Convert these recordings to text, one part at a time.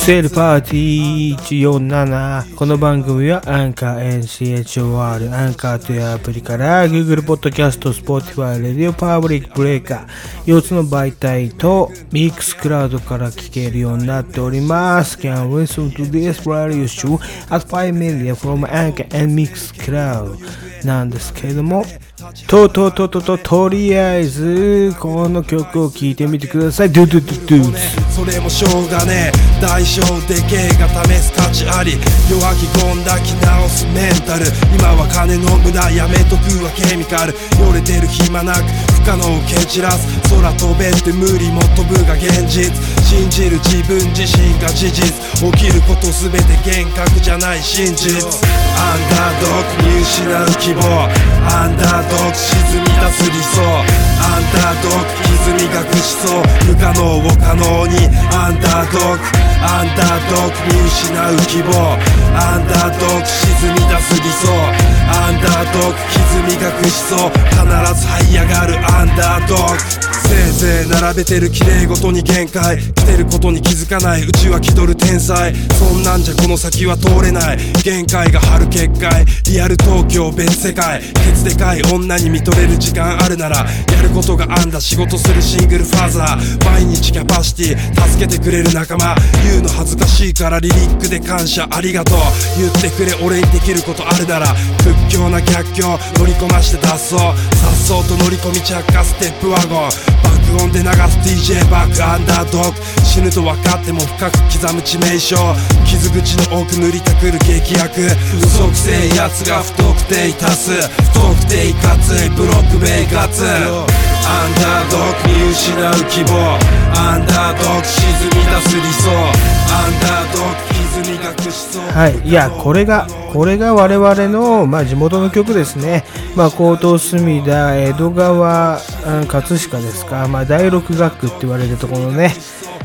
セールパーティー147この番組はアンカー NCHOR アンカーというアプリから Google Podcast、Spotify、Radio Public Breaker 4つの媒体と Mixcloud から聞けるようになっております Can listen to this radio show at 5 million from Anchor and Mixcloud なんですけれどもととととととりあえずこの曲を聴いてみてくださいドゥドゥドゥドゥそれもしょうがねえ代償でけえが試す価値あり弱気込んだ気直すメンタル今は金の無駄やめとくわケミカルよれてる暇なく不可能を蹴散らす空飛べって無理も飛ぶが現実信じる自分自身が事実。起きること全て幻覚じゃない真実。アンダードッグ見失う希望。アンダードッグ沈み出す理想。アンダードッグ歪み隠しそう。不可能を可能に。アンダードッグアンダードッグ見失う希望。アンダードッグ沈み出す理想。アンダードッグ歪み隠しそう。必ず這い上がるアンダードッグせいぜい並べてる綺麗ごとに限界。来てることに気づかない。うちは気取る天才。そんなんじゃこの先は通れない。限界が張る結界。リアル東京別世界。ケツでかい。女に見とれる時間あるなら。やることがあんだ。仕事するシングルファーザー。毎日キャパシティ。助けてくれる仲間。言うの恥ずかしいから。リリックで感謝ありがとう。言ってくれ俺にできることあるなら。屈強な逆境乗りこなして脱走。さっそうと乗り込み着火ステップワゴン。爆音で流す DJ バックアンダードッグ。死ぬと分かっても深く刻む致命傷。傷口の奥塗りたくる劇薬嘘くせえ奴が不特定多数。不特定いかついブロック生活アンダードッグ見失う希望。アンダードッグ沈み出す理想。アンダードッグはい、いや、これが、これが我々の、まあ、地元の曲ですね。まあ、江東隅田、江戸川、葛飾ですか、まあ、第六学区って言われるところのね、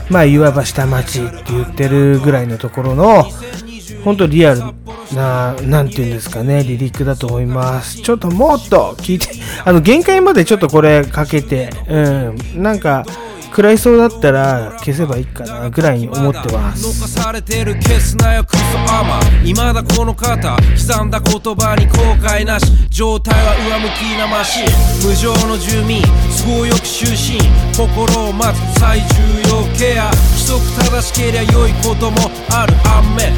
まあ、いわば下町って言ってるぐらいのところの、本当リアルな、なんていうんですかね、リリックだと思います。ちょっともっと聞いて、あの、限界までちょっとこれかけて、うん、なんか、食らいそうだったら消せばいいかなぐらいに思ってます。残されてる消すなよクソアマ未だこの方刻んだ言葉に後悔なし状態は上向きなマシン無情の住民都合よく就寝心を待つ最重要ケア規則正しけりゃ良いこともある反面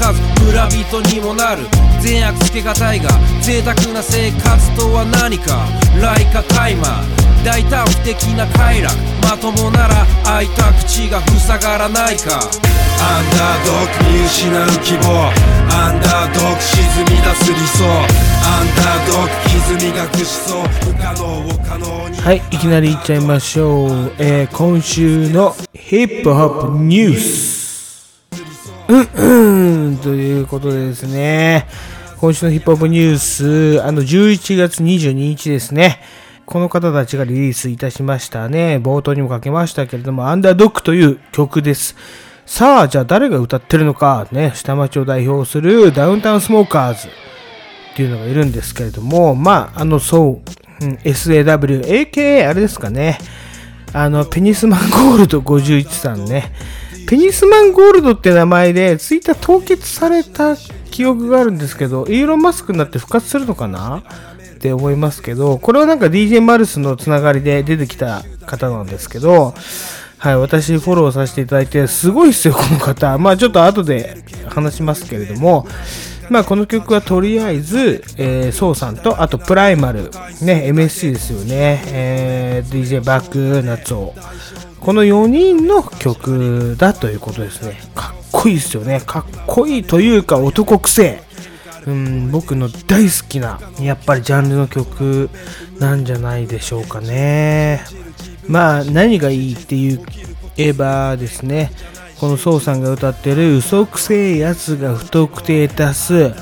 づかず村人にもなる。善悪つけがたいが贅沢な生活とは何か。ライカタイマー大胆不敵な快楽。まともなら開いた口が塞がらないか。アンダードッグ見失う希望。アンダードッグ沈み出す理想。アンダードッグ歪み隠しそう。不可能を可能に。はい、いきなりいっちゃいましょう。えー今週のヒップホップニュース。うんうん、ということでですね、今週のヒップホップニュース、あの、11月22日ですね、この方たちがリリースいたしましたね。冒頭にもかけましたけれども、アンダードッグという曲です。さあ、じゃあ誰が歌ってるのか、ね、下町を代表するダウンタウンスモーカーズ。っていうのがいるんですけれども、まあ、あの、そう、うん、SAW、AKA あれですかね。あの、ペニスマンゴールド51さんね。ペニスマンゴールドって名前で、ツイッター凍結された記憶があるんですけど、イーロン・マスクになって復活するのかな？って思いますけど、これはなんか DJ マルスのつながりで出てきた方なんですけど、はい、私フォローさせていただいて、すごいっすよ、この方。まあちょっと後で話しますけれども、まあこの曲はとりあえず、えー、ソウさんと、あとプライマル、ね、MSC ですよね、えー、DJ バック、ナツオ。この4人の曲だということですね。かっこいいですよね。かっこいいというか男癖。うん、僕の大好きな、やっぱりジャンルの曲なんじゃないでしょうかね。まあ、何がいいって言えばですね、このソウさんが歌ってる嘘くせえやつが不特定多数。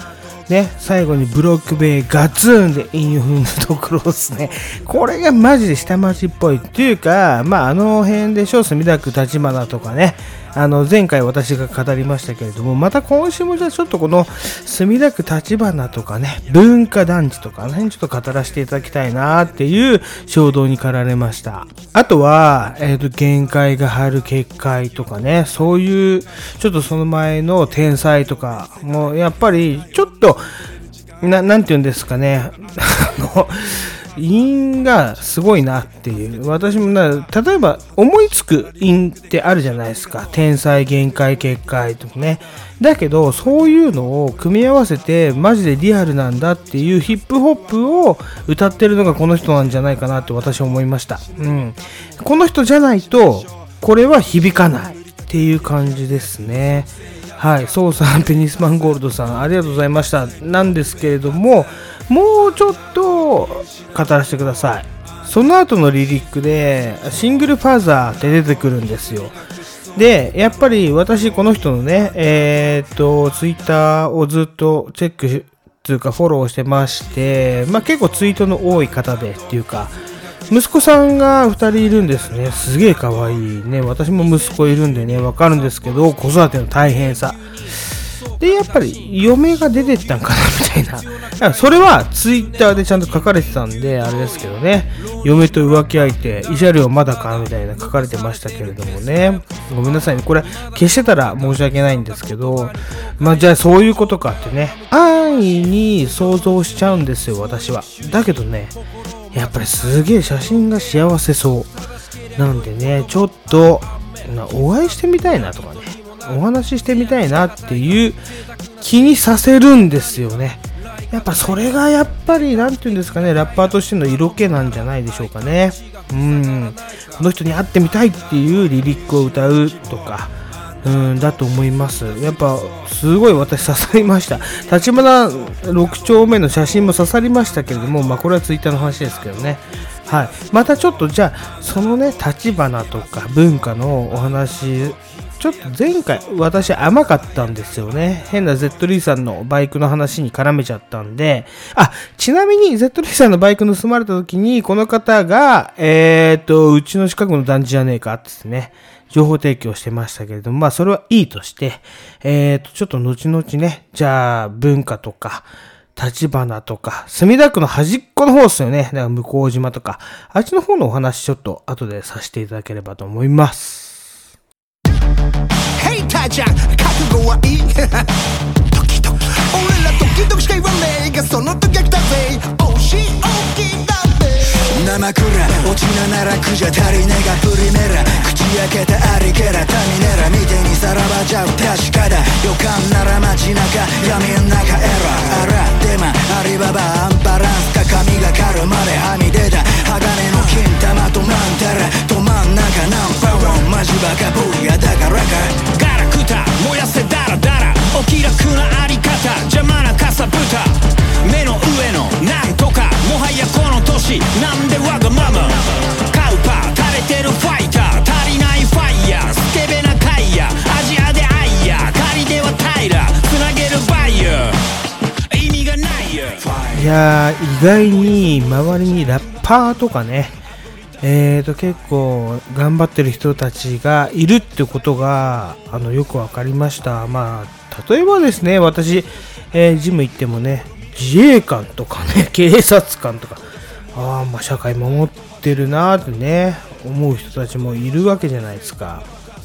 ね、最後にブロックベイガツンで韻を踏むところですね。これがマジで下町っぽいっていうか、まああの辺でしょ、墨田区立花とかね、あの、前回私が語りましたけれども、また今週もじゃあちょっとこの、墨田区立花とかね、文化団地とかね、ちょっと語らせていただきたいなっていう衝動に駆られました。あとは、えっ、ー、と、限界が張る結界とかね、そういう、ちょっとその前の天才とか、もうやっぱり、ちょっと、な、なんて言うんですかね、あの、韻がすごいなっていう。私もな、例えば思いつく韻ってあるじゃないですか。天才限界結界とかね。だけど、そういうのを組み合わせて、マジでリアルなんだっていうヒップホップを歌ってるのがこの人なんじゃないかなって私は思いました。うん。この人じゃないと、これは響かないっていう感じですね。はい、ソウさん、ペニスマンゴールドさん、ありがとうございました。なんですけれども、もうちょっと語らせてください。その後のリリックで、シングルファーザーって出てくるんですよ。で、やっぱり私、この人のね、えー、っと、ツイッターをずっとチェックというかフォローしてまして、まあ結構ツイートの多い方でっていうか、息子さんが2人いるんですね。すげえ可愛いね。私も息子いるんでね、わかるんですけど、子育ての大変さ。で、やっぱり嫁が出てったんかなみたいな。それはツイッターでちゃんと書かれてたんで、あれですけどね。嫁と浮気相手、慰謝料まだかみたいな書かれてましたけれどもね。ごめんなさいね。これ消してたら申し訳ないんですけど、まあじゃあそういうことかってね。安易に想像しちゃうんですよ、私は。だけどね、やっぱりすげえ写真が幸せそう。なんでね、ちょっと、お会いしてみたいなとかね、お話ししてみたいなっていう気にさせるんですよね。やっぱそれがやっぱり、なんて言うんですかね、ラッパーとしての色気なんじゃないでしょうかね。うん。この人に会ってみたいっていうリリックを歌うとか、うんだと思います。やっぱすごい私刺さりました。立花6丁目の写真も刺さりましたけれども、まあこれはツイッターの話ですけどね。はい。またちょっとじゃあ、そのね、立花とか文化のお話、ちょっと前回私甘かったんですよね。変な Z リーさんのバイクの話に絡めちゃったんで、あ、ちなみに Z リーさんのバイク盗まれた時に、この方が、えっ、ー、と、うちの近くの団地じゃねえかってね、情報提供してましたけれども、まあそれはいいとして、えっ、ー、と、ちょっと後々ね、じゃあ文化とか、立花とか、墨田区の端っこの方ですよね。だから向島とか、あっちの方のお話ちょっと後でさせていただければと思います。Hey, ちゃん、覚悟はいい。ドキドキ。俺らドキドキしか言わねえがその時は来たぜ。惜しい大きい生くら落ちなならくじゃ足りねえがプリメラ口開けたありけら。タミネラ見てにさらばじゃう。確かだ。予感なら街中。闇ん中エラー。あらデマ。アリババ。アンバランス。か髪がかるまで。はみ出た。鋼の金玉とマンタラ。ど真ん中ナンバーワン。マジバカブーヤだからか。ガラクタ燃やせダラダラお気楽なあり方邪魔なかさぶた目の上のなんとかもはやこの年なんでわがままカウパー垂れてるファイター足りないファイヤースケベなカイヤアジアでアイヤー仮ではタイラつなげるバイヤー意味がないよいや意外に周りにラッパーとかねえーと結構頑張ってる人たちがいるってことがあのよく分かりましたまあ例えばですね私、えー、ジム行ってもね自衛官とかね、警察官とか、ああ、まあ社会守ってるなーってね、思う人たちもいるわけじゃないですか。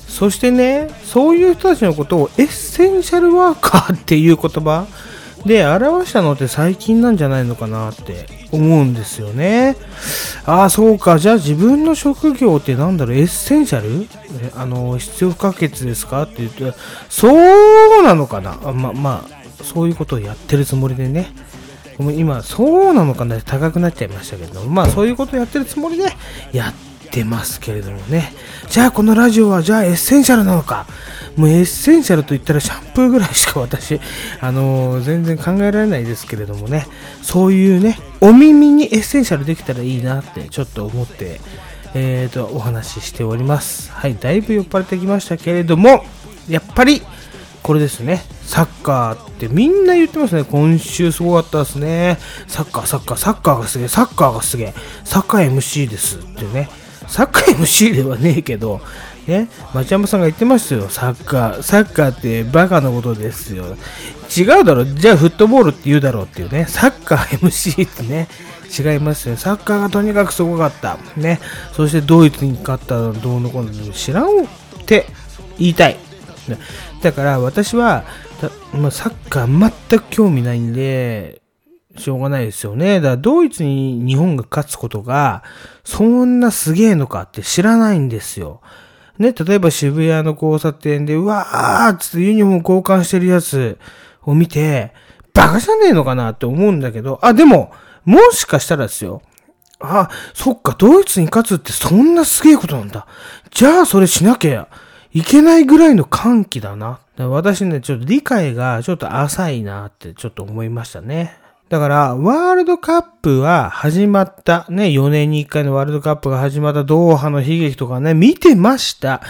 そしてね、そういう人たちのことをエッセンシャルワーカーっていう言葉で表したのって最近なんじゃないのかなって思うんですよね。ああ、そうか。じゃあ自分の職業ってなんだろう、エッセンシャル？あの、必要不可欠ですか？って言うと、そうなのかな？ま、まあ、そういうことをやってるつもりでね、今、そうなのかな？高くなっちゃいましたけど、まあそういうことをやってるつもりでやっててますけれどもね。じゃあこのラジオはじゃあエッセンシャルなのか？もうエッセンシャルと言ったらシャンプーぐらいしか私、あのー、全然考えられないですけれどもね。そういうね、お耳にエッセンシャルできたらいいなってちょっと思って、えーと、お話ししております。はい、だいぶ酔っ払ってきましたけれども、やっぱりこれですね。サッカーってみんな言ってますね。今週すごかったですね。サッカー、サッカー、サッカーがすげえ、サッカーがすげえ、サッカー MC ですってね。サッカー MC ではねえけど、ね、町山さんが言ってましたよ、サッカー。サッカーってバカなことですよ。違うだろ、じゃあフットボールって言うだろうっていうね、サッカー MC ってね、違いますよ。サッカーがとにかくすごかった。ね、そしてドイツに勝ったらどうのこうの知らんって言いたい。だから私は、まあ、サッカー全く興味ないんで、しょうがないですよね。だからドイツに日本が勝つことが、そんなすげえのかって知らないんですよ。ね、例えば渋谷の交差点で、うわーっつってユニフォーム交換してるやつを見て、バカじゃねえのかなって思うんだけど、あ、でも、もしかしたらですよ。あ、そっか、ドイツに勝つってそんなすげえことなんだ。じゃあそれしなきゃいけないぐらいの歓喜だな。私ね、ちょっと理解がちょっと浅いなってちょっと思いましたね。だから、ワールドカップは始まった、ね、4年に1回のワールドカップが始まったドーハの悲劇とかね、見てました。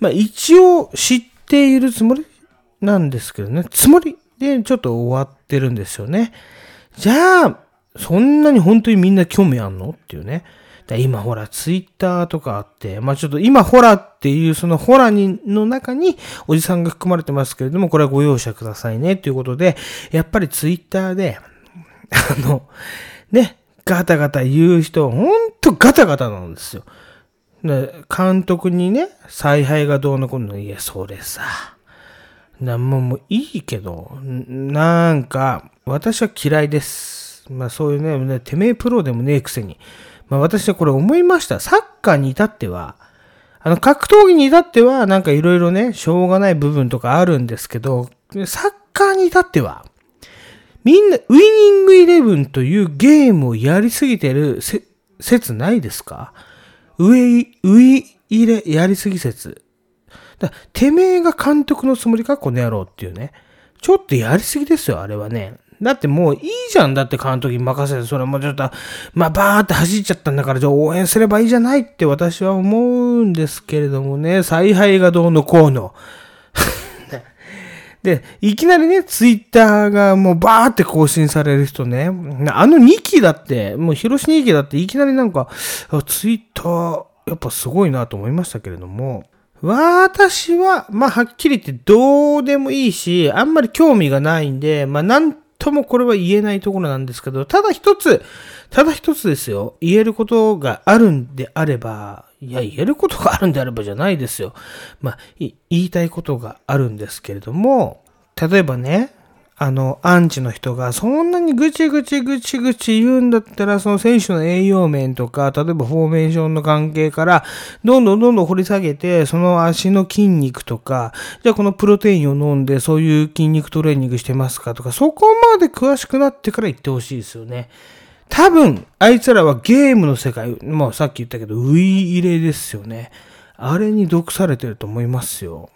まあ一応知っているつもりなんですけどね、つもりでちょっと終わってるんですよね。じゃあ、そんなに本当にみんな興味あんのっていうね。今ほら、ツイッターとかあって、まあちょっと今ホラっていうそのホラにの中におじさんが含まれてますけれども、これはご容赦くださいねということで、やっぱりツイッターで、あの、ね、ガタガタ言う人、ほんとガタガタなんですよ。監督にね、采配がどうのこうの、いや、それさ、なんももういいけど、なんか、私は嫌いです。まあそういうね、てめえプロでもねえくせに。まあ私はこれ思いました。サッカーに至っては、あの格闘技に至ってはなんかいろいろね、しょうがない部分とかあるんですけど、サッカーに至っては、みんな、ウィニングイレブンというゲームをやりすぎてる説ないですか？ウェイ、ウィ入れ、やりすぎ説。だてめえが監督のつもりかこの野郎っていうね。ちょっとやりすぎですよ、あれはね。だってもういいじゃん。だって監督に任せて、それもちょっと、まあバーって走っちゃったんだから、じゃ応援すればいいじゃないって私は思うんですけれどもね、采配がどうのこうの。で、いきなりね、ツイッターがもうバーって更新される人ね、あの2期だって、もう広島2期だっていきなりなんか、ツイッター、やっぱすごいなと思いましたけれども、私は、まあ、はっきり言ってどうでもいいし、あんまり興味がないんで、まあ、なんともこれは言えないところなんですけど、ただ一つ、ただ一つですよ。言えることがあるんであれば、いや、言えることがあるんであればじゃないですよ。まあ、言いたいことがあるんですけれども、例えばね、あの、アンチの人がそんなにぐちぐちぐちぐち言うんだったら、その選手の栄養面とか、例えばフォーメーションの関係から、どんどんどんどん掘り下げて、その足の筋肉とか、じゃあこのプロテインを飲んで、そういう筋肉トレーニングしてますかとか、そこまで詳しくなってから言ってほしいですよね。多分、あいつらはゲームの世界、もうさっき言ったけど、ウイ入れですよね。あれに毒されてると思いますよ。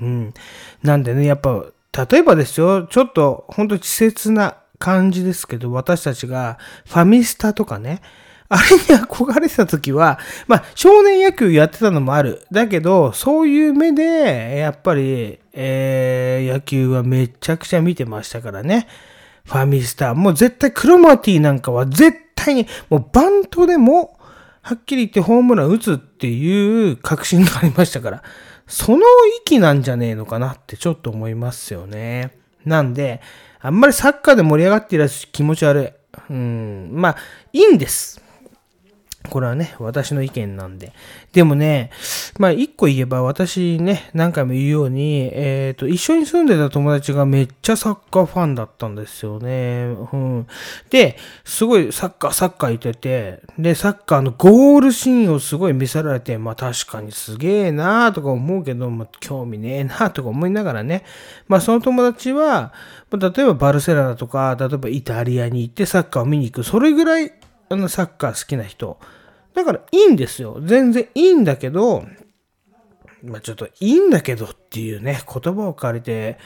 うん。なんでね、やっぱ、例えばですよ、ちょっとほんと稚拙な感じですけど、私たちがファミスタとかね、あれに憧れてた時は、まあ、少年野球やってたのもある。だけど、そういう目で、やっぱり、えー、野球はめちゃくちゃ見てましたからね。ファミスタ。もう絶対クロマティなんかは絶対に、もうバントでも、はっきり言ってホームラン打つっていう確信がありましたから。その域なんじゃねえのかなってちょっと思いますよね。なんで、あんまりサッカーで盛り上がっていらっしゃる気持ち悪い。うん、まあ、いいんです。これはね、私の意見なんで。でもね、まあ一個言えば私ね、何回も言うように、えっ、ー、と、一緒に住んでた友達がめっちゃサッカーファンだったんですよね。うん。で、すごいサッカー、サッカーいてて、で、サッカーのゴールシーンをすごい見せられて、まあ確かにすげえなーとか思うけど、まあ興味ねえなーとか思いながらね、まあその友達は、例えばバルセロナとか、例えばイタリアに行ってサッカーを見に行く、それぐらいあのサッカー好きな人。だからいいんですよ。全然いいんだけど、まあちょっといいんだけどっていうね、言葉を借りて、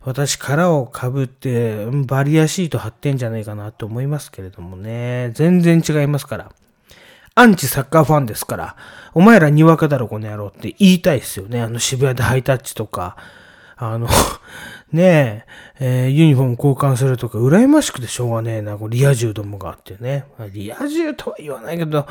私殻をかぶってバリアシート貼ってんじゃないかなと思いますけれどもね。全然違いますから。アンチサッカーファンですから、お前らにわかだろこの野郎って言いたいですよね。あの渋谷でハイタッチとか、あのねえ、えー、ユニフォーム交換するとか、羨ましくてしょうがねえな、これリア充どもがあってね。リア充とは言わないけど、う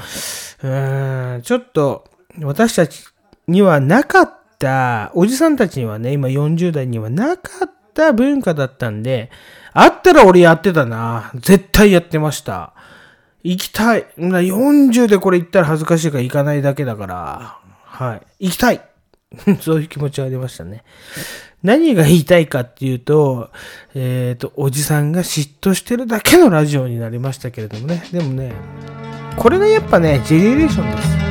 ーん、ちょっと、私たちにはなかった、おじさんたちにはね、今40代にはなかった文化だったんで、あったら俺やってたな。絶対やってました。行きたい。40でこれ行ったら恥ずかしいから行かないだけだから。はい。行きたい そういう気持ちはありましたね。何が言いたいかっていうと、えっ、と、おじさんが嫉妬してるだけのラジオになりましたけれどもね。でもね、これがやっぱね、ジェネレーションです。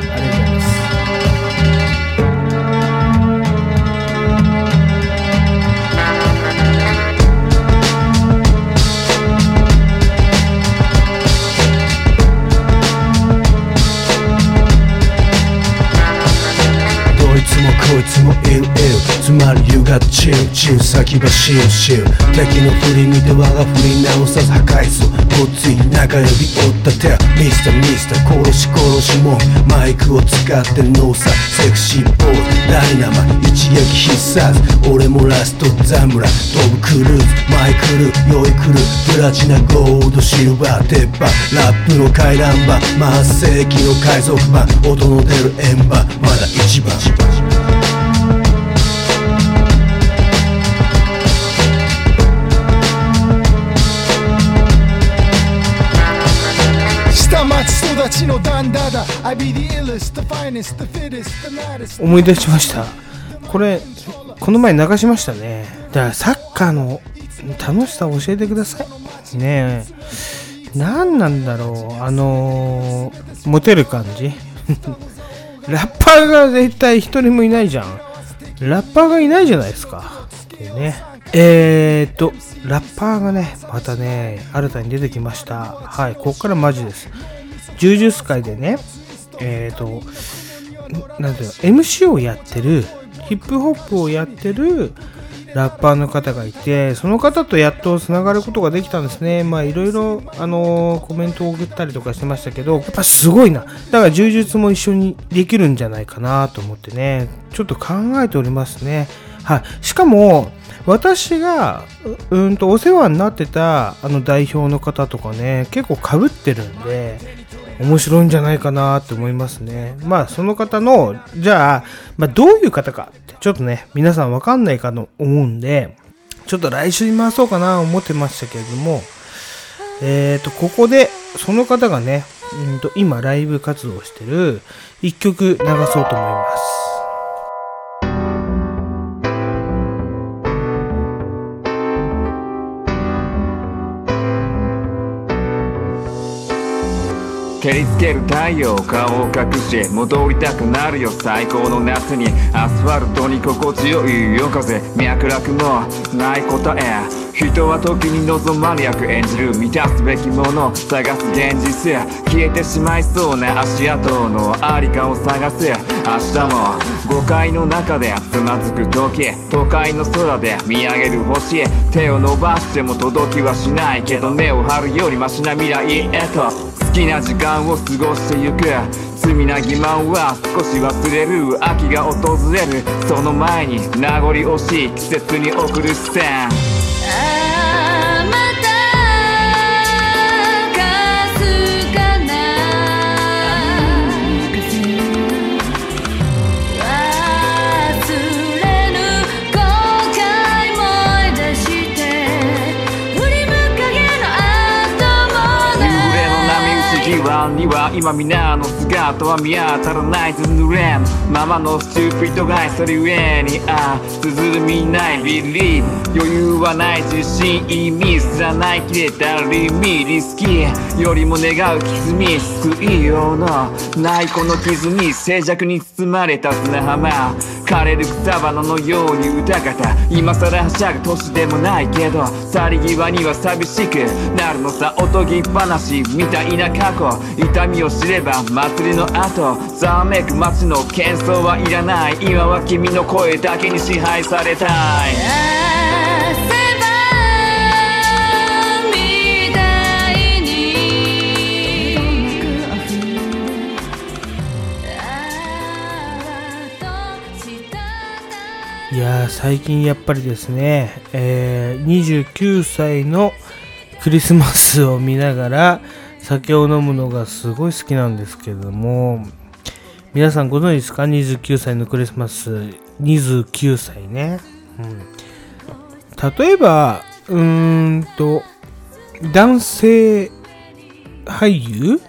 こいつもいるいるつまり湯がチンチン先はシンシン敵の振り見て我が振り直さず破壊すごっつい中指折った手ミスターミスター殺し殺しもマイクを使ってノーサセクシーボーイダイナマ一撃必殺俺もラストザムラ飛ぶクルーズマイクル酔い来るプラチナゴールドシルバー鉄板ラップの回覧板満世紀の海賊版音の出る円盤まだ一番町育ちのダンダダ思い出しました。これ、この前流しましたね。だからサッカーの楽しさを教えてください。ねえ。何なんだろう。あのー、モテる感じ ラッパーが絶対一人もいないじゃん。ラッパーがいないじゃないですか。ってね。えーっと、ラッパーがね、またね、新たに出てきました。はい、ここからマジです。柔術界でね、えーっと、なんていうの MC をやってるヒップホップをやってるラッパーの方がいてその方とやっとつながることができたんですね。まあいろいろあのーコメントを送ったりとかしてましたけどやっぱすごいな。だから柔術も一緒にできるんじゃないかなと思ってね。ちょっと考えておりますね。はい。しかも私がううんとお世話になってたあの代表の方とかね結構かぶってるんで面白いんじゃないかなって思いますね。まあその方の、じゃあ、まあどういう方かってちょっとね、皆さんわかんないかと思うんで、ちょっと来週に回そうかな思ってましたけれども、えっ、と、ここでその方がね、うんと今ライブ活動してる一曲流そうと思います。照りつける太陽顔を隠し戻りたくなるよ最高の夏にアスファルトに心地よい夜風脈絡もない答え人は時に望まれ役演じる満たすべきもの探す現実消えてしまいそうな足跡のありかを探す明日も誤解の中でつまずく時都会の空で見上げる星へ手を伸ばしても届きはしないけど目を張るよりマシな未来へと好きな時間を過ごしてゆく。罪な欺瞞は少し忘れる。秋が訪れる。その前に名残惜しい季節に送る視線には今皆の姿は見当たらないず濡れんままのスチューピッドガイそれゆえにああ綴るみないビリー。余裕はない自信意味すらない切れたリミリスキーよりも願う傷に救いようのないこの傷に静寂に包まれた砂浜。枯れる草花のように歌方。今さらはしゃぐ年でもないけど去り際には寂しくなるのさおとぎ話みたいな過去。痛みを知れば祭りの後ざわめく街の喧騒はいらない。今は君の声だけに支配されたい。や最近やっぱりですね、えー29歳のクリスマスを見ながら酒を飲むのがすごい好きなんですけども皆さんご存知ですか ?29 歳のクリスマス。29歳ね。うん、例えば、うーんと、男性俳優？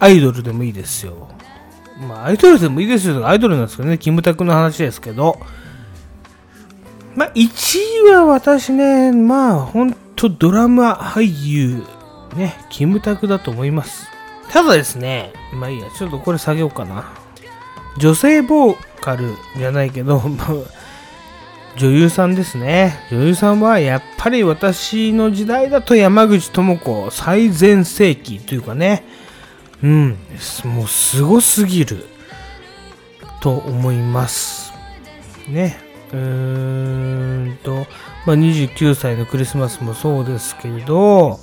アイドルでもいいですよ。まあ、アイドルでもいいですよ。アイドルなんですけどね、キムタクの話ですけど。まあ、1位は私ね、まあ、ほんとドラマ俳優、ね、キムタクだと思います。ただですね、まあいいや、ちょっとこれ下げようかな。女性ボーカルじゃないけど、まあ女優さんですね。女優さんはやっぱり私の時代だと山口智子最前世紀というかね、うん、もうすごすぎると思います。ね。うーんと、まあ、29歳のクリスマスもそうですけれど、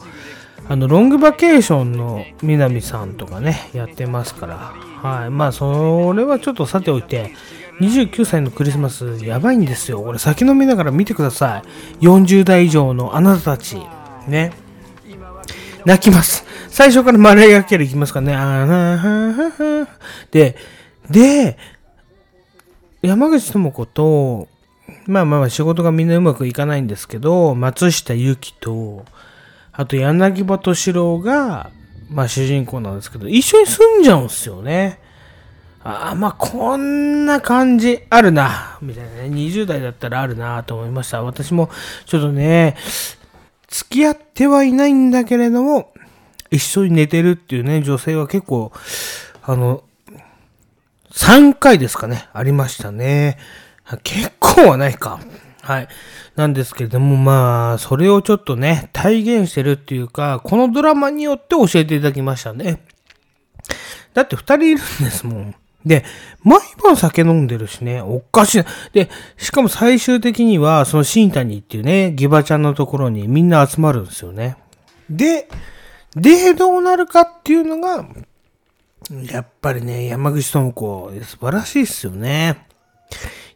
あの、ロングバケーションの南さんとかね、やってますから。はい。まあ、それはちょっとさておいて、29歳のクリスマスやばいんですよ。これ酒飲みながら見てください。40代以上のあなたたち。ね。泣きます。最初からマライアキャリーいきますかね。あーはーはーはーで、で、山口智子と、まあまあ仕事がみんなうまくいかないんですけど、松下由紀と、あと柳葉敏郎が、まあ主人公なんですけど、一緒に住んじゃうんすよね。ああ、まあこんな感じあるな、みたいなね。20代だったらあるなと思いました。私もちょっとね、付き合ってはいないんだけれども、一緒に寝てるっていうね、女性は結構、あの、3回ですかね、ありましたね。結構はないか。はい。なんですけれども、まあ、それをちょっとね、体現してるっていうか、このドラマによって教えていただきましたね。だって二人いるんですもん。で、毎晩酒飲んでるしね、おかしい。で、しかも最終的には、その新谷っていうね、ギバちゃんのところにみんな集まるんですよね。で、で、どうなるかっていうのが、やっぱりね、山口智子、素晴らしいっすよね。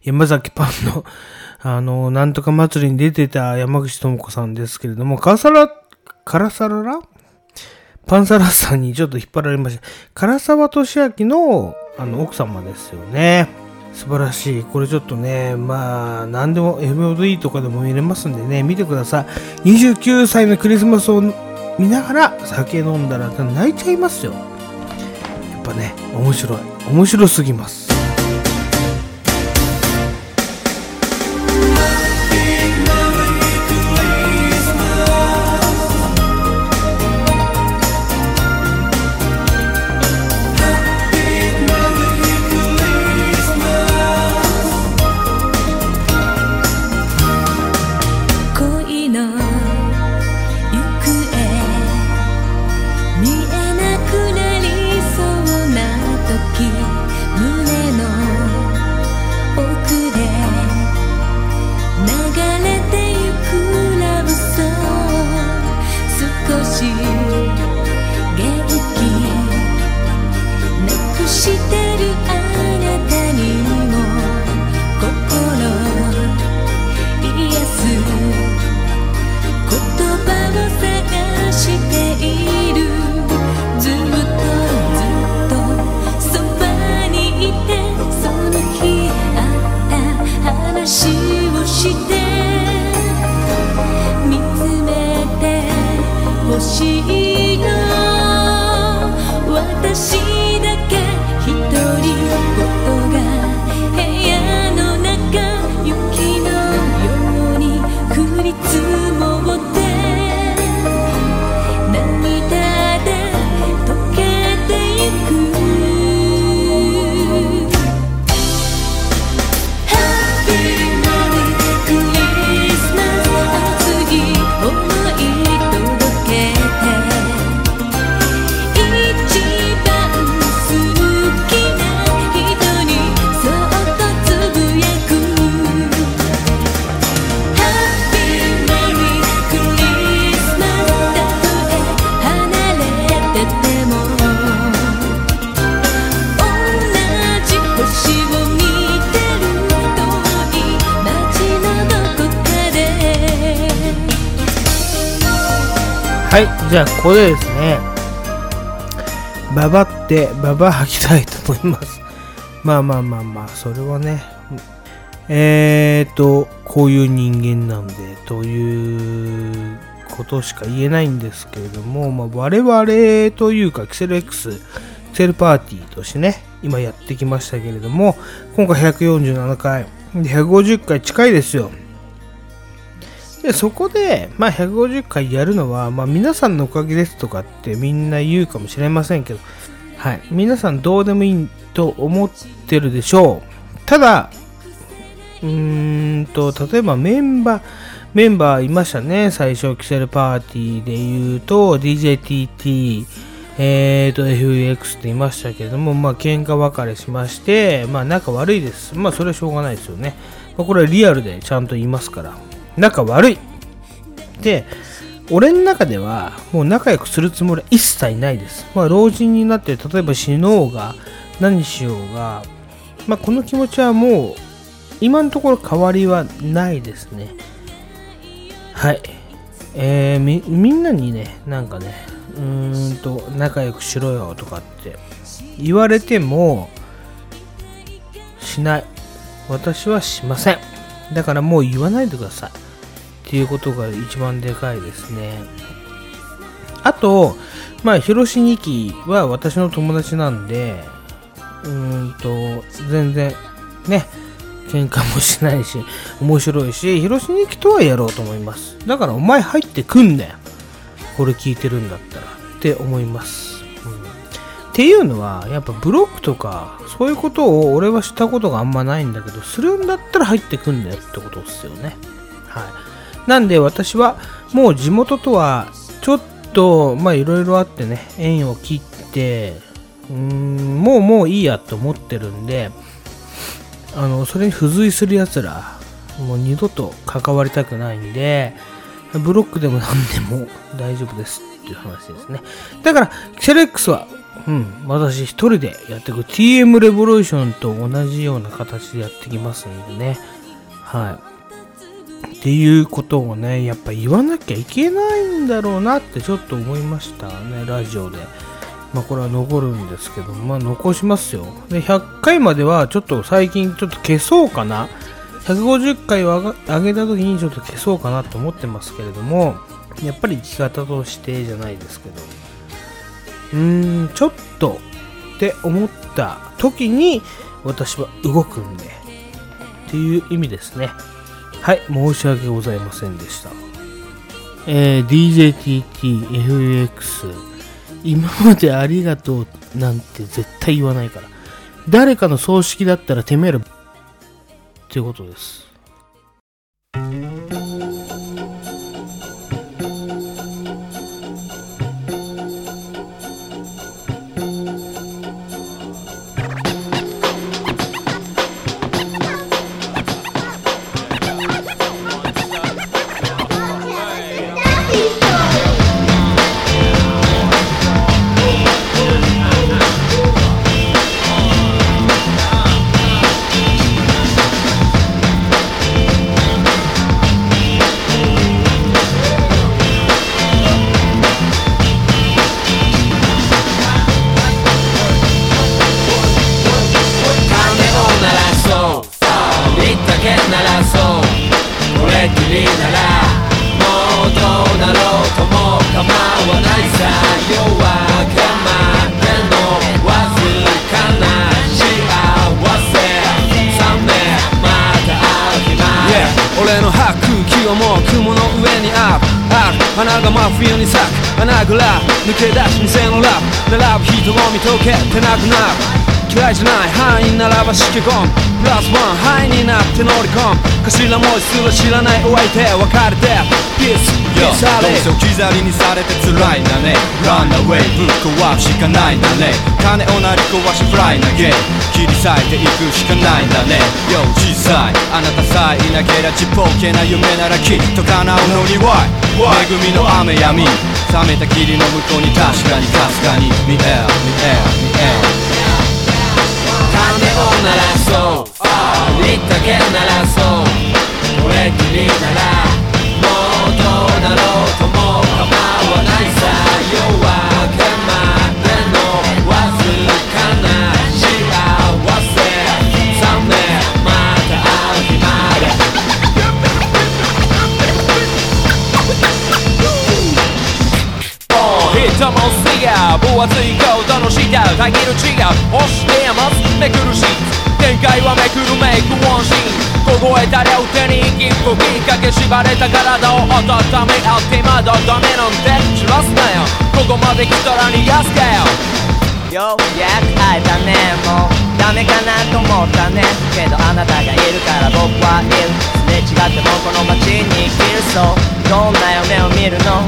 山崎パンの、あの、なんとか祭りに出てた山口智子さんですけれども、カラサラ、カラサララ？パンサラッサンにちょっと引っ張られました。唐沢俊明の、あの、奥様ですよね。素晴らしい。これちょっとね、まあ、何でも MOD とかでも見れますんでね、見てください。29歳のクリスマスを見ながら酒飲んだら泣いちゃいますよ。やっぱね、面白い。面白すぎます。じゃあここでですね、ババって、ババ吐きたいと思います。まあまあまあまあ、それはね、えーと、こういう人間なんで、ということしか言えないんですけれども、まあ、我々というか、キセル X、キセルパーティーとしてね、今やってきましたけれども、今回147回、で150回近いですよ。で、そこで、まあ、150回やるのは、まあ、皆さんのおかげですとかってみんな言うかもしれませんけど、はい。皆さんどうでもいいと思ってるでしょう。ただ、うーんと、例えばメンバー、メンバーいましたね。最初、キセルパーティーで言うと、DJTT、えーと、FX って言いましたけれども、まあ、喧嘩別れしまして、まあ、仲悪いです。まあ、それはしょうがないですよね。まあ、これはリアルでちゃんと言いますから。仲悪いで、俺の中では、もう仲良くするつもりは一切ないです。まあ、老人になって、例えば死のうが、何しようが、まあ、この気持ちはもう、今のところ変わりはないですね。はい。えー、み、みんなにね、なんかね、うーんと、仲良くしろよとかって言われても、しない。私はしません。だからもう言わないでください。ていうことが一番でかいですね。あと、まあ、広し2期は私の友達なんで、うーんと、全然、ね、喧嘩もしないし、面白いし、広し2期とはやろうと思います。だからお前入ってくんだよ。これ聞いてるんだったら。って思います。うん、っていうのは、やっぱブロックとか、そういうことを俺はしたことがあんまないんだけど、するんだったら入ってくんだよってことですよね。はい。なんで私は、もう地元とは、ちょっと、まあいろいろあってね、縁を切って、うーん、もうもういいやと思ってるんで、あの、それに付随する奴ら、もう二度と関わりたくないんで、ブロックでも何でも 大丈夫ですっていう話ですね。だから、セレックスは、うん、私一人でやっていく TM レボリューションと同じような形でやってきますんでね。はい。っていうことをね、やっぱ言わなきゃいけないんだろうなってちょっと思いましたね、ラジオで。まあこれは残るんですけど、まあ残しますよ。で、100回まではちょっと最近ちょっと消そうかな。150回を上げた時にちょっと消そうかなと思ってますけれども、やっぱり生き方としてじゃないですけど、うーん、ちょっとって思った時に私は動くんで、っていう意味ですね。はい、申し訳ございませんでした。えー、DJTTFX 今までありがとうなんて絶対言わないから。誰かの葬式だったらてめえらっていうことです。抜け出し店のラブ並ぶ人を見とけてなくなる。嫌いじゃない範囲ならばしけ込むプラスワンハイになって乗り込む頭文字すら知らない。お相手別れて。ピースピースあれどうせ置き去りにされて辛いんだね。ランナーウェイぶっ壊すしかないんだね。金を鳴り壊しフライなゲー切り裂いていくしかないんだね。Yo 実際あなたさえいなけりゃちっぽけな夢ならきっと叶うのに。Why? 恵みの雨闇。冷めた霧の向こうに確かにかすかに。見える見える見えるゴンならそうああリッタケンならそうこれきりならもうどうなろうとも構わないさ夜明けまでのわずかな幸せ冷めまた会う日まで「おひともすや分厚い顔。ぎる違う押してやますめくるし展開はめくるメイクワンシーン凍えた両手に息吹きかけ縛れた体を温め合ってまだダメなんて知らすなよここまで来たら逃がすかよようやく会えたね。もうダメかなと思ったね。けどあなたがいるから僕はいるすれ違ってもこの街に生きるそうどんな夢を見るの？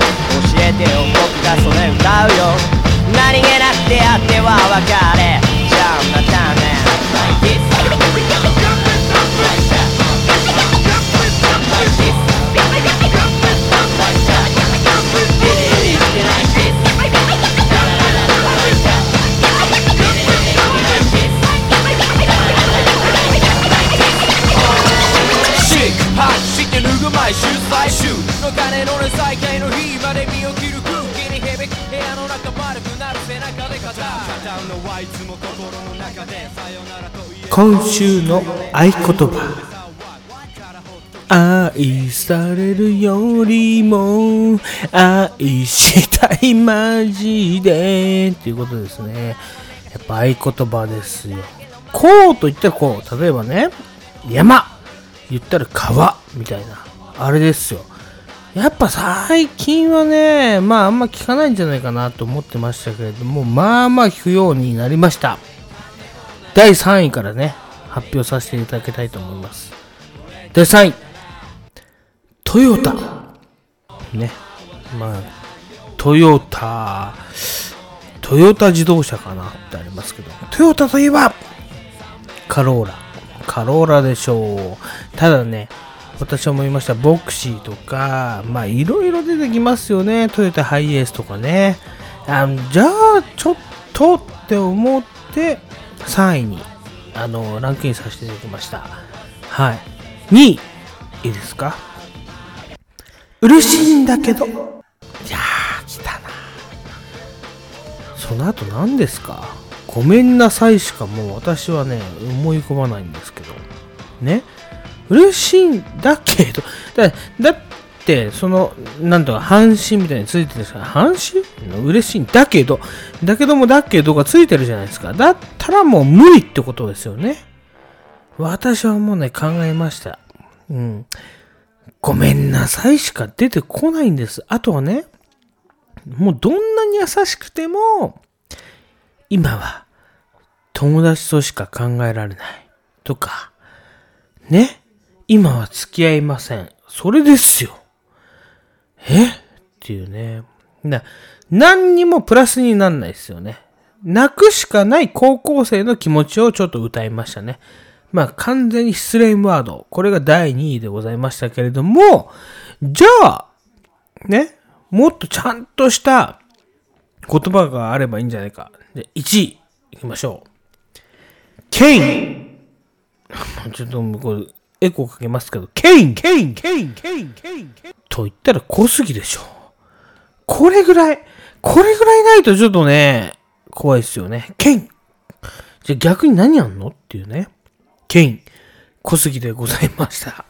教えてよ。僕がそれ歌うよ。何気なく出会っては別れ。じゃあまたね。Like this Sick 走って脱ぐ毎週最終の金のね再会の日まで身を切る。今週の合言葉。愛されるよりも愛したいマジで。っていうことですね。やっぱ合言葉ですよ。こうと言ったらこう。例えばね山。言ったら川。みたいな。あれですよ。やっぱ最近はねまああんま聞かないんじゃないかなと思ってましたけれどもまあまあ聞くようになりました。第3位からね発表させていただきたいと思います。第3位。トヨタ。ね。まあトヨタ。トヨタ自動車かなってありますけど。トヨタといえばカローラ。カローラでしょう。ただね私は思いました。ボクシーとかまあいろいろ出てきますよね。トヨタハイエースとかね。あじゃあちょっとって思って3位にあのランクインさせていただきました。はい。2位いいですか？嬉しいんだけど。いやー来たな。その後何ですか？ごめんなさいしかもう私はね思い込まないんですけど。ね。嬉しいんだけどだだってそのなんとか半身みたいについてるんですから半身？嬉しいんだけどだけどもだけどがついてるじゃないですか。だったらもう無理ってことですよね。私はもうね考えました。うん。ごめんなさいしか出てこないんです。あとはね、もうどんなに優しくても、今は友達としか考えられない。とか、ね、今は付き合いません。それですよ。え？っていうね。な、何にもプラスになんないですよね。泣くしかない高校生の気持ちをちょっと歌いましたね。まあ完全に失恋ワード。これが第2位でございましたけれども、じゃあ、ね、もっとちゃんとした言葉があればいいんじゃないか。で1位、いきましょう。ケイン ちょっとこれ、エコーかけますけど、ケイン、ケイン、ケイン、ケイン、ケイン、ケイン。と言ったら濃すぎでしょ。これぐらい、これぐらいないとちょっとね、怖いですよね。ケインじゃあ逆に何やんの？っていうね。ケイン、小杉でございました。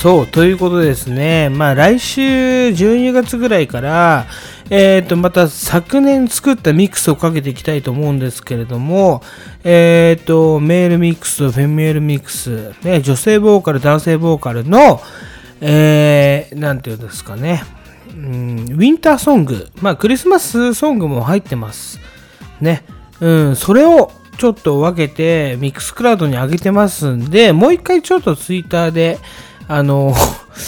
そう、ということですね。まあ来週12月ぐらいから、えっ、と、また昨年作ったミックスをかけていきたいと思うんですけれども、えっ、と、メールミックスとフェメールミックス、ね、女性ボーカル、男性ボーカルの、えー、なんていうんですかね、うん、ウィンターソング、まあクリスマスソングも入ってます。ね。うん、それをちょっと分けてミックスクラウドに上げてますんで、もう一回ちょっとツイッターで、あの、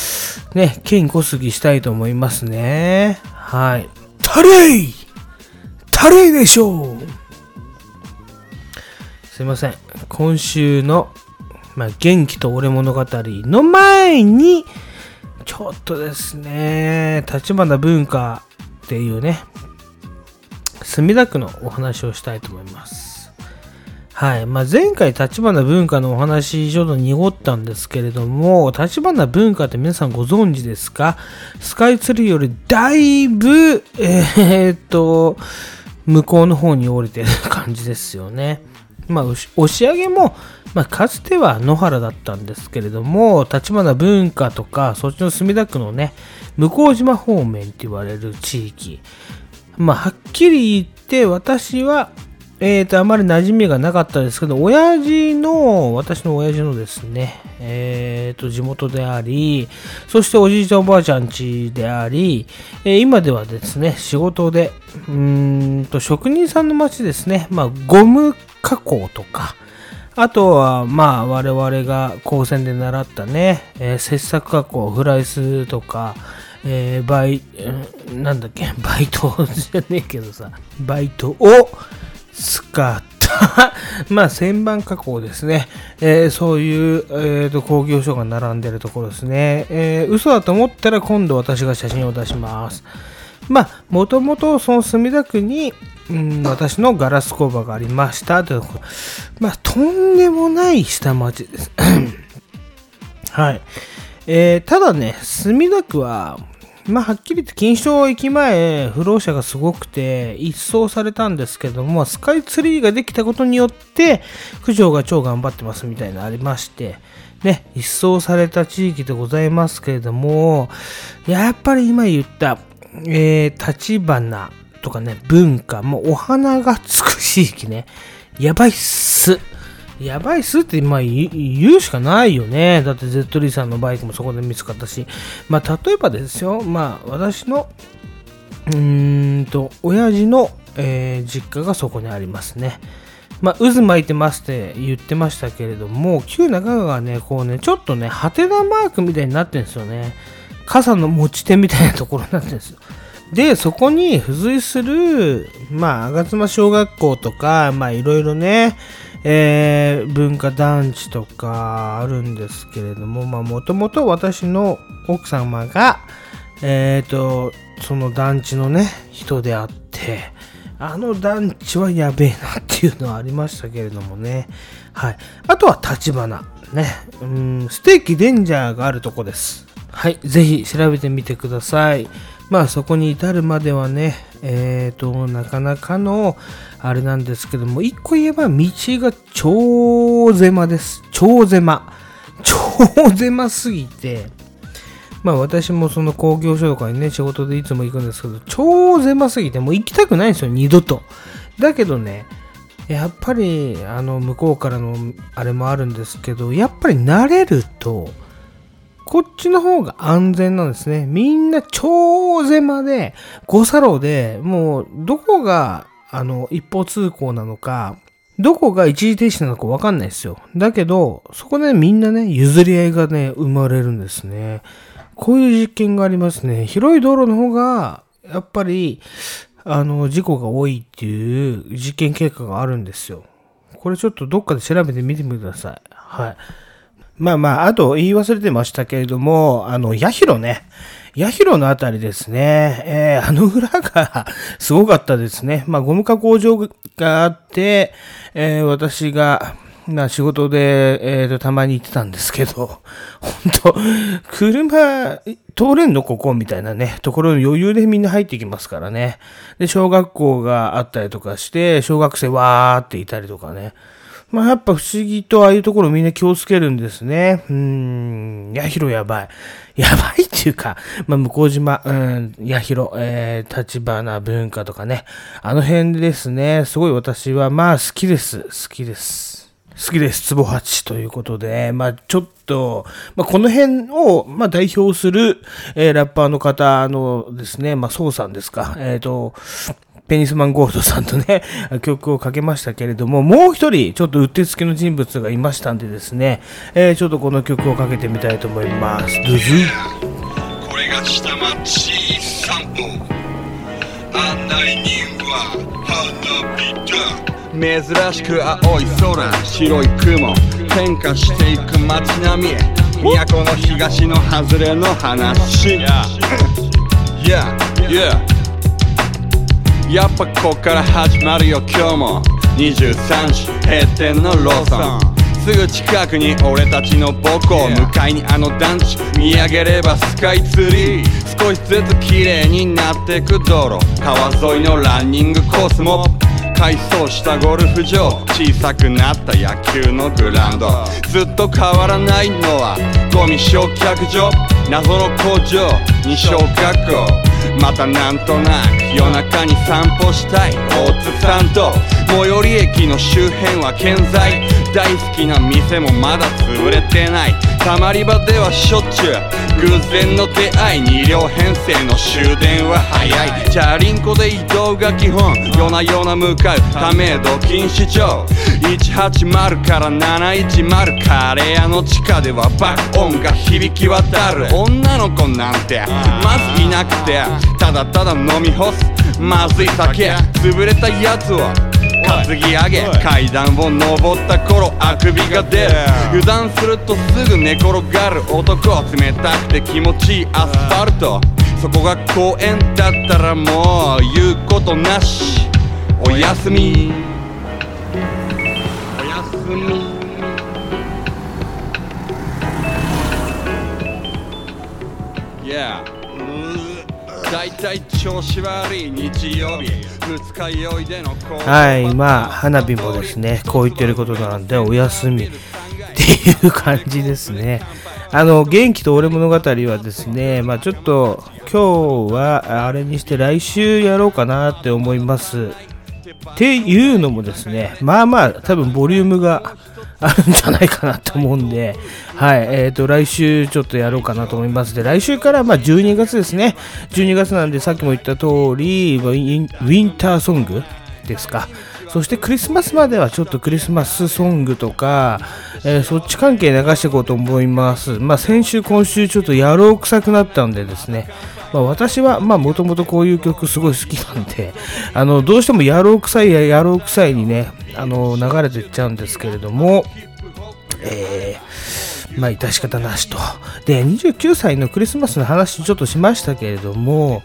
ね、剣小杉したいと思いますね。はい。タレイタレイでしょうすいません。今週の、まあ、元気と俺物語の前に、ちょっとですね、立花文化っていうね、墨田区のお話をしたいと思います。はい。まあ、前回、立花文化のお話、ちょっと濁ったんですけれども、立花文化って皆さんご存知ですか？スカイツリーよりだいぶ、えーっと、向こうの方に降りてる感じですよね。まあ、押し上げも、まあ、かつては野原だったんですけれども、立花文化とか、そっちの墨田区のね、向島方面って言われる地域、まあ、はっきり言って、私は、えーと、あまり馴染みがなかったですけど、親父の、私の親父のですね、えーと、地元であり、そしておじいちゃんおばあちゃん家であり、えー今ではですね、仕事で、うーんと、職人さんの町ですね、まあ、ゴム加工とか、あとは、まあ、我々が高専で習ったね、えー切削加工、フライスとか、えーバイ、なんだっけ、バイトじゃねえけどさ、バイトを使った、まあ、旋盤加工ですね。えーそういう、えーと工業所が並んでるところですね。えー嘘だと思ったら今度私が写真を出します。まあ、もともとその墨田区に、うん、私のガラス工場がありましたということ。まあ、とんでもない下町です。はい。えーただね、墨田区は、まあ、はっきり言って錦糸町駅前、不老者がすごくて、一掃されたんですけども、スカイツリーができたことによって、区長が超頑張ってますみたいなのありまして、ね、一掃された地域でございますけれども、やっぱり今言った、えー、立花とかね、文化、もうお花がつく地域ね、やばいっす。やばいっすって、まあ、言うしかないよね。だって、ゼットリーさんのバイクもそこで見つかったし。まあ、例えばですよ、まあ、私の、うーんと、親父の、えー実家がそこにありますね。まあ、渦巻いてますって言ってましたけれども、旧中川がね、こうね、ちょっとね、ハテナマークみたいになってるんですよね。傘の持ち手みたいなところになってるんですよ。で、そこに付随する、まあ、吾妻小学校とか、まあ、いろいろね、えー文化団地とかあるんですけれども、まあ、もともと私の奥様が、えっ、と、その団地のね、人であって、あの団地はやべえなっていうのはありましたけれどもね。はい。あとは立花。ね。うん、ステーキデンジャーがあるとこです。はい。ぜひ調べてみてください。まあそこに至るまではね、えっ、と、なかなかの、あれなんですけども、一個言えば道が超狭です。超狭。超狭すぎて、まあ私もその工業所とかにね、仕事でいつも行くんですけど、超狭すぎて、もう行きたくないんですよ、二度と。だけどね、やっぱり、あの、向こうからのあれもあるんですけど、やっぱり慣れると、こっちの方が安全なんですね。みんな超狭で、五差路で、もう、どこが、あの、一方通行なのか、どこが一時停止なのかわかんないですよ。だけど、そこでみんなね、譲り合いがね、生まれるんですね。こういう実験がありますね。広い道路の方が、やっぱり、あの、事故が多いっていう実験結果があるんですよ。これちょっとどっかで調べてみてください。はい。まあまあ、あと言い忘れてましたけれども、あの、ヤヒロね。ヤヒロのあたりですね。えー、あの裏が すごかったですね。まあ、ゴム加工場があって、えー私が、まあ仕事で、えーと、たまに行ってたんですけど、本当車、通れんの？ここみたいなね、ところに余裕でみんな入ってきますからね。で、小学校があったりとかして、小学生わーっていたりとかね。まあやっぱ不思議とああいうところみんな気をつけるんですね。うん、ヤヒロやばい。やばいっていうか、まあ向島、うん、ヤヒロ、えー、立花文化とかね。あの辺ですね、すごい私はまあ好きです。好きです。好きです。ツボハチということで、まあちょっと、まあこの辺を、まあ代表する、えーラッパーの方のですね、まあソウさんですか。えっ、と、ペニスマンゴールドさんとね、曲をかけましたけれども、もう一人、ちょっとうってつけの人物がいましたんでですね、えーちょっとこの曲をかけてみたいと思います。ドゥズこれが下町散歩。案内人は花火だ。珍しく青い空白い雲変化していく街並み都の東の外れの話。Yeah, yeah やっぱこっから始まるよ今日も。23時閉店のローソン。すぐ近くに俺たちの母校向かいにあの団地見上げればスカイツリー。少しずつ綺麗になってく道路。川沿いのランニングコースも。改装したゴルフ場。小さくなった野球のグラウンド。ずっと変わらないのはゴミ焼却場。謎の工場。に小学校。またなんとなく夜中に散歩したい。大津さんと最寄り駅の周辺は健在。大好きな店もまだ潰れてない。たまり場ではしょっちゅう。偶然の出会い2両編成の終電は早い。チャリンコで移動が基本夜な夜な向かう亀戸錦糸町180から710カレー屋の地下では爆音が響き渡る。女の子なんてまずいなくてただただ飲み干す。まずい酒潰れたやつを担ぎ上げ階段を登った頃あくびが出る。油断するとすぐ寝転がる男冷たくて気持ちいいアスファルト。そこが公園だったらもう言うことなし。おやすみ。おやすみ。Yeah だいたい調子悪い日曜日二日酔いでのはい、まあ、花火もですね、こう言ってることなんで、お休みっていう感じですね。あの、元気と俺物語はですね、まあちょっと、今日はあれにして来週やろうかなって思います。っていうのもですね、まあまあ、多分ボリュームがあるんじゃないかなと思うんで、はい、えっ、と、来週ちょっとやろうかなと思います。で、来週からまあ12月ですね。12月なんでさっきも言った通り、ウィンウィンターソングですか。そしてクリスマスまではちょっとクリスマスソングとか、えーそっち関係流していこうと思います。まあ先週、今週ちょっと野郎臭くなったんでですね、まあ、私はもともとこういう曲すごい好きなんで、あの、どうしても野郎臭いや野郎臭いにね、あの、流れていっちゃうんですけれども、えー、まあ、致し方なしと。で、29歳のクリスマスの話ちょっとしましたけれども、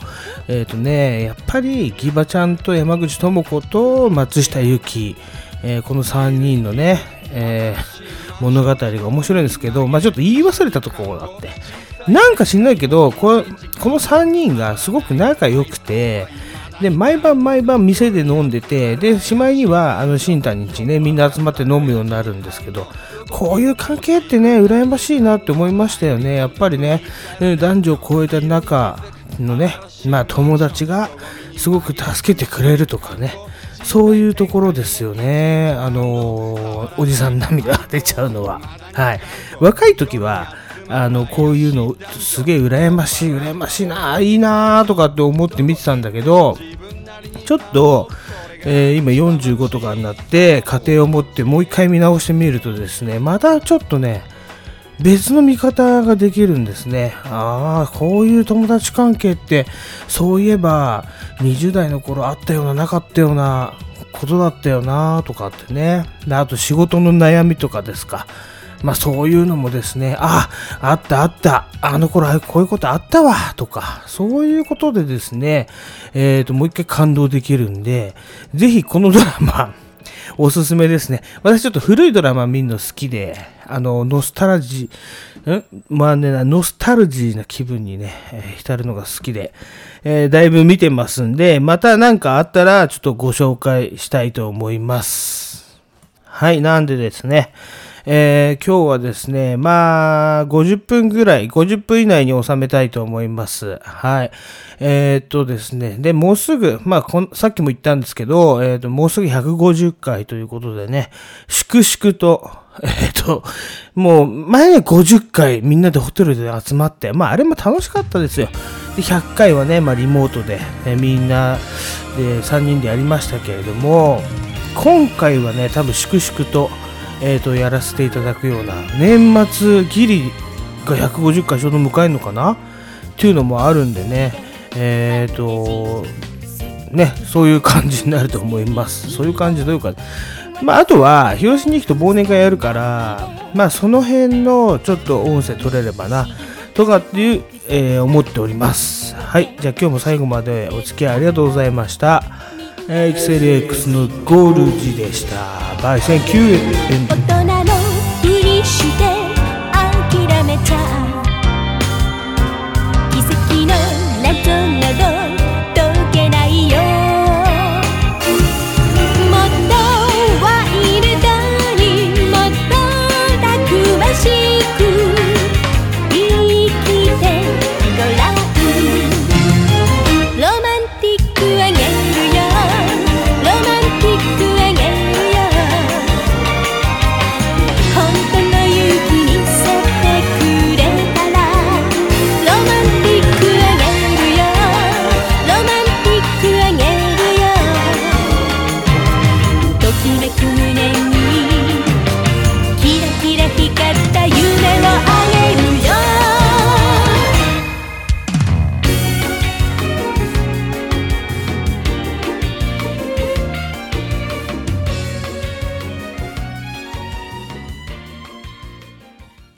えっ、とね、やっぱりギバちゃんと山口智子と松下由紀、えーこの3人のね、えー物語が面白いんですけど、まあちょっと言い忘れたところがあって、なんか知んないけど、ここの3人がすごく仲良くて、で、毎晩毎晩店で飲んでて、で、しまいには、あの、新谷んちね、みんな集まって飲むようになるんですけど、こういう関係ってね、羨ましいなって思いましたよね。やっぱりね、男女を超えた仲のね、まあ友達がすごく助けてくれるとかね、そういうところですよね。あのーおじさん涙が出ちゃうのは。はい。若い時は、あの、こういうの、すげえ羨ましい、羨ましいな、いいなとかって思って見てたんだけど、ちょっと、えー今45とかになって家庭を持ってもう一回見直してみるとですねまたちょっとね別の見方ができるんですね。ああこういう友達関係ってそういえば20代の頃あったようななかったようなことだったよなとかってね。であと仕事の悩みとかですか。まあそういうのもですね、あ、あったあった、あの頃こういうことあったわ、とか、そういうことでですね、えっ、と、もう一回感動できるんで、ぜひこのドラマ、おすすめですね。私ちょっと古いドラマ見るの好きで、あの、ノスタルジー、ん？まあね、ノスタルジーな気分にね、浸るのが好きで、えーだいぶ見てますんで、また何かあったらちょっとご紹介したいと思います。はい、なんでですね、えー今日はですね、まあ、50分ぐらい、50分以内に収めたいと思います。はい。えーっとですね、で、もうすぐ、まあこ、さっきも言ったんですけど、えーっと、もうすぐ150回ということでね、粛々と、えっと、もう、前ね、50回みんなでホテルで集まって、まあ、あれも楽しかったですよ。で、100回はね、まあ、リモートで、えみんなで3人でやりましたけれども、今回はね、多分粛々と、えー、とやらせていただくような年末ギリが150回ちょうど迎えるのかな？っていうのもあるんでねえっ、とねそういう感じになると思います。そういう感じというかまああとは広島に行くと忘年会やるからまあその辺のちょっと音声取れればなとかっていう、えー思っております。はい。じゃあ今日も最後までお付き合いありがとうございました。XLX のゴールジでした。 bye thank youー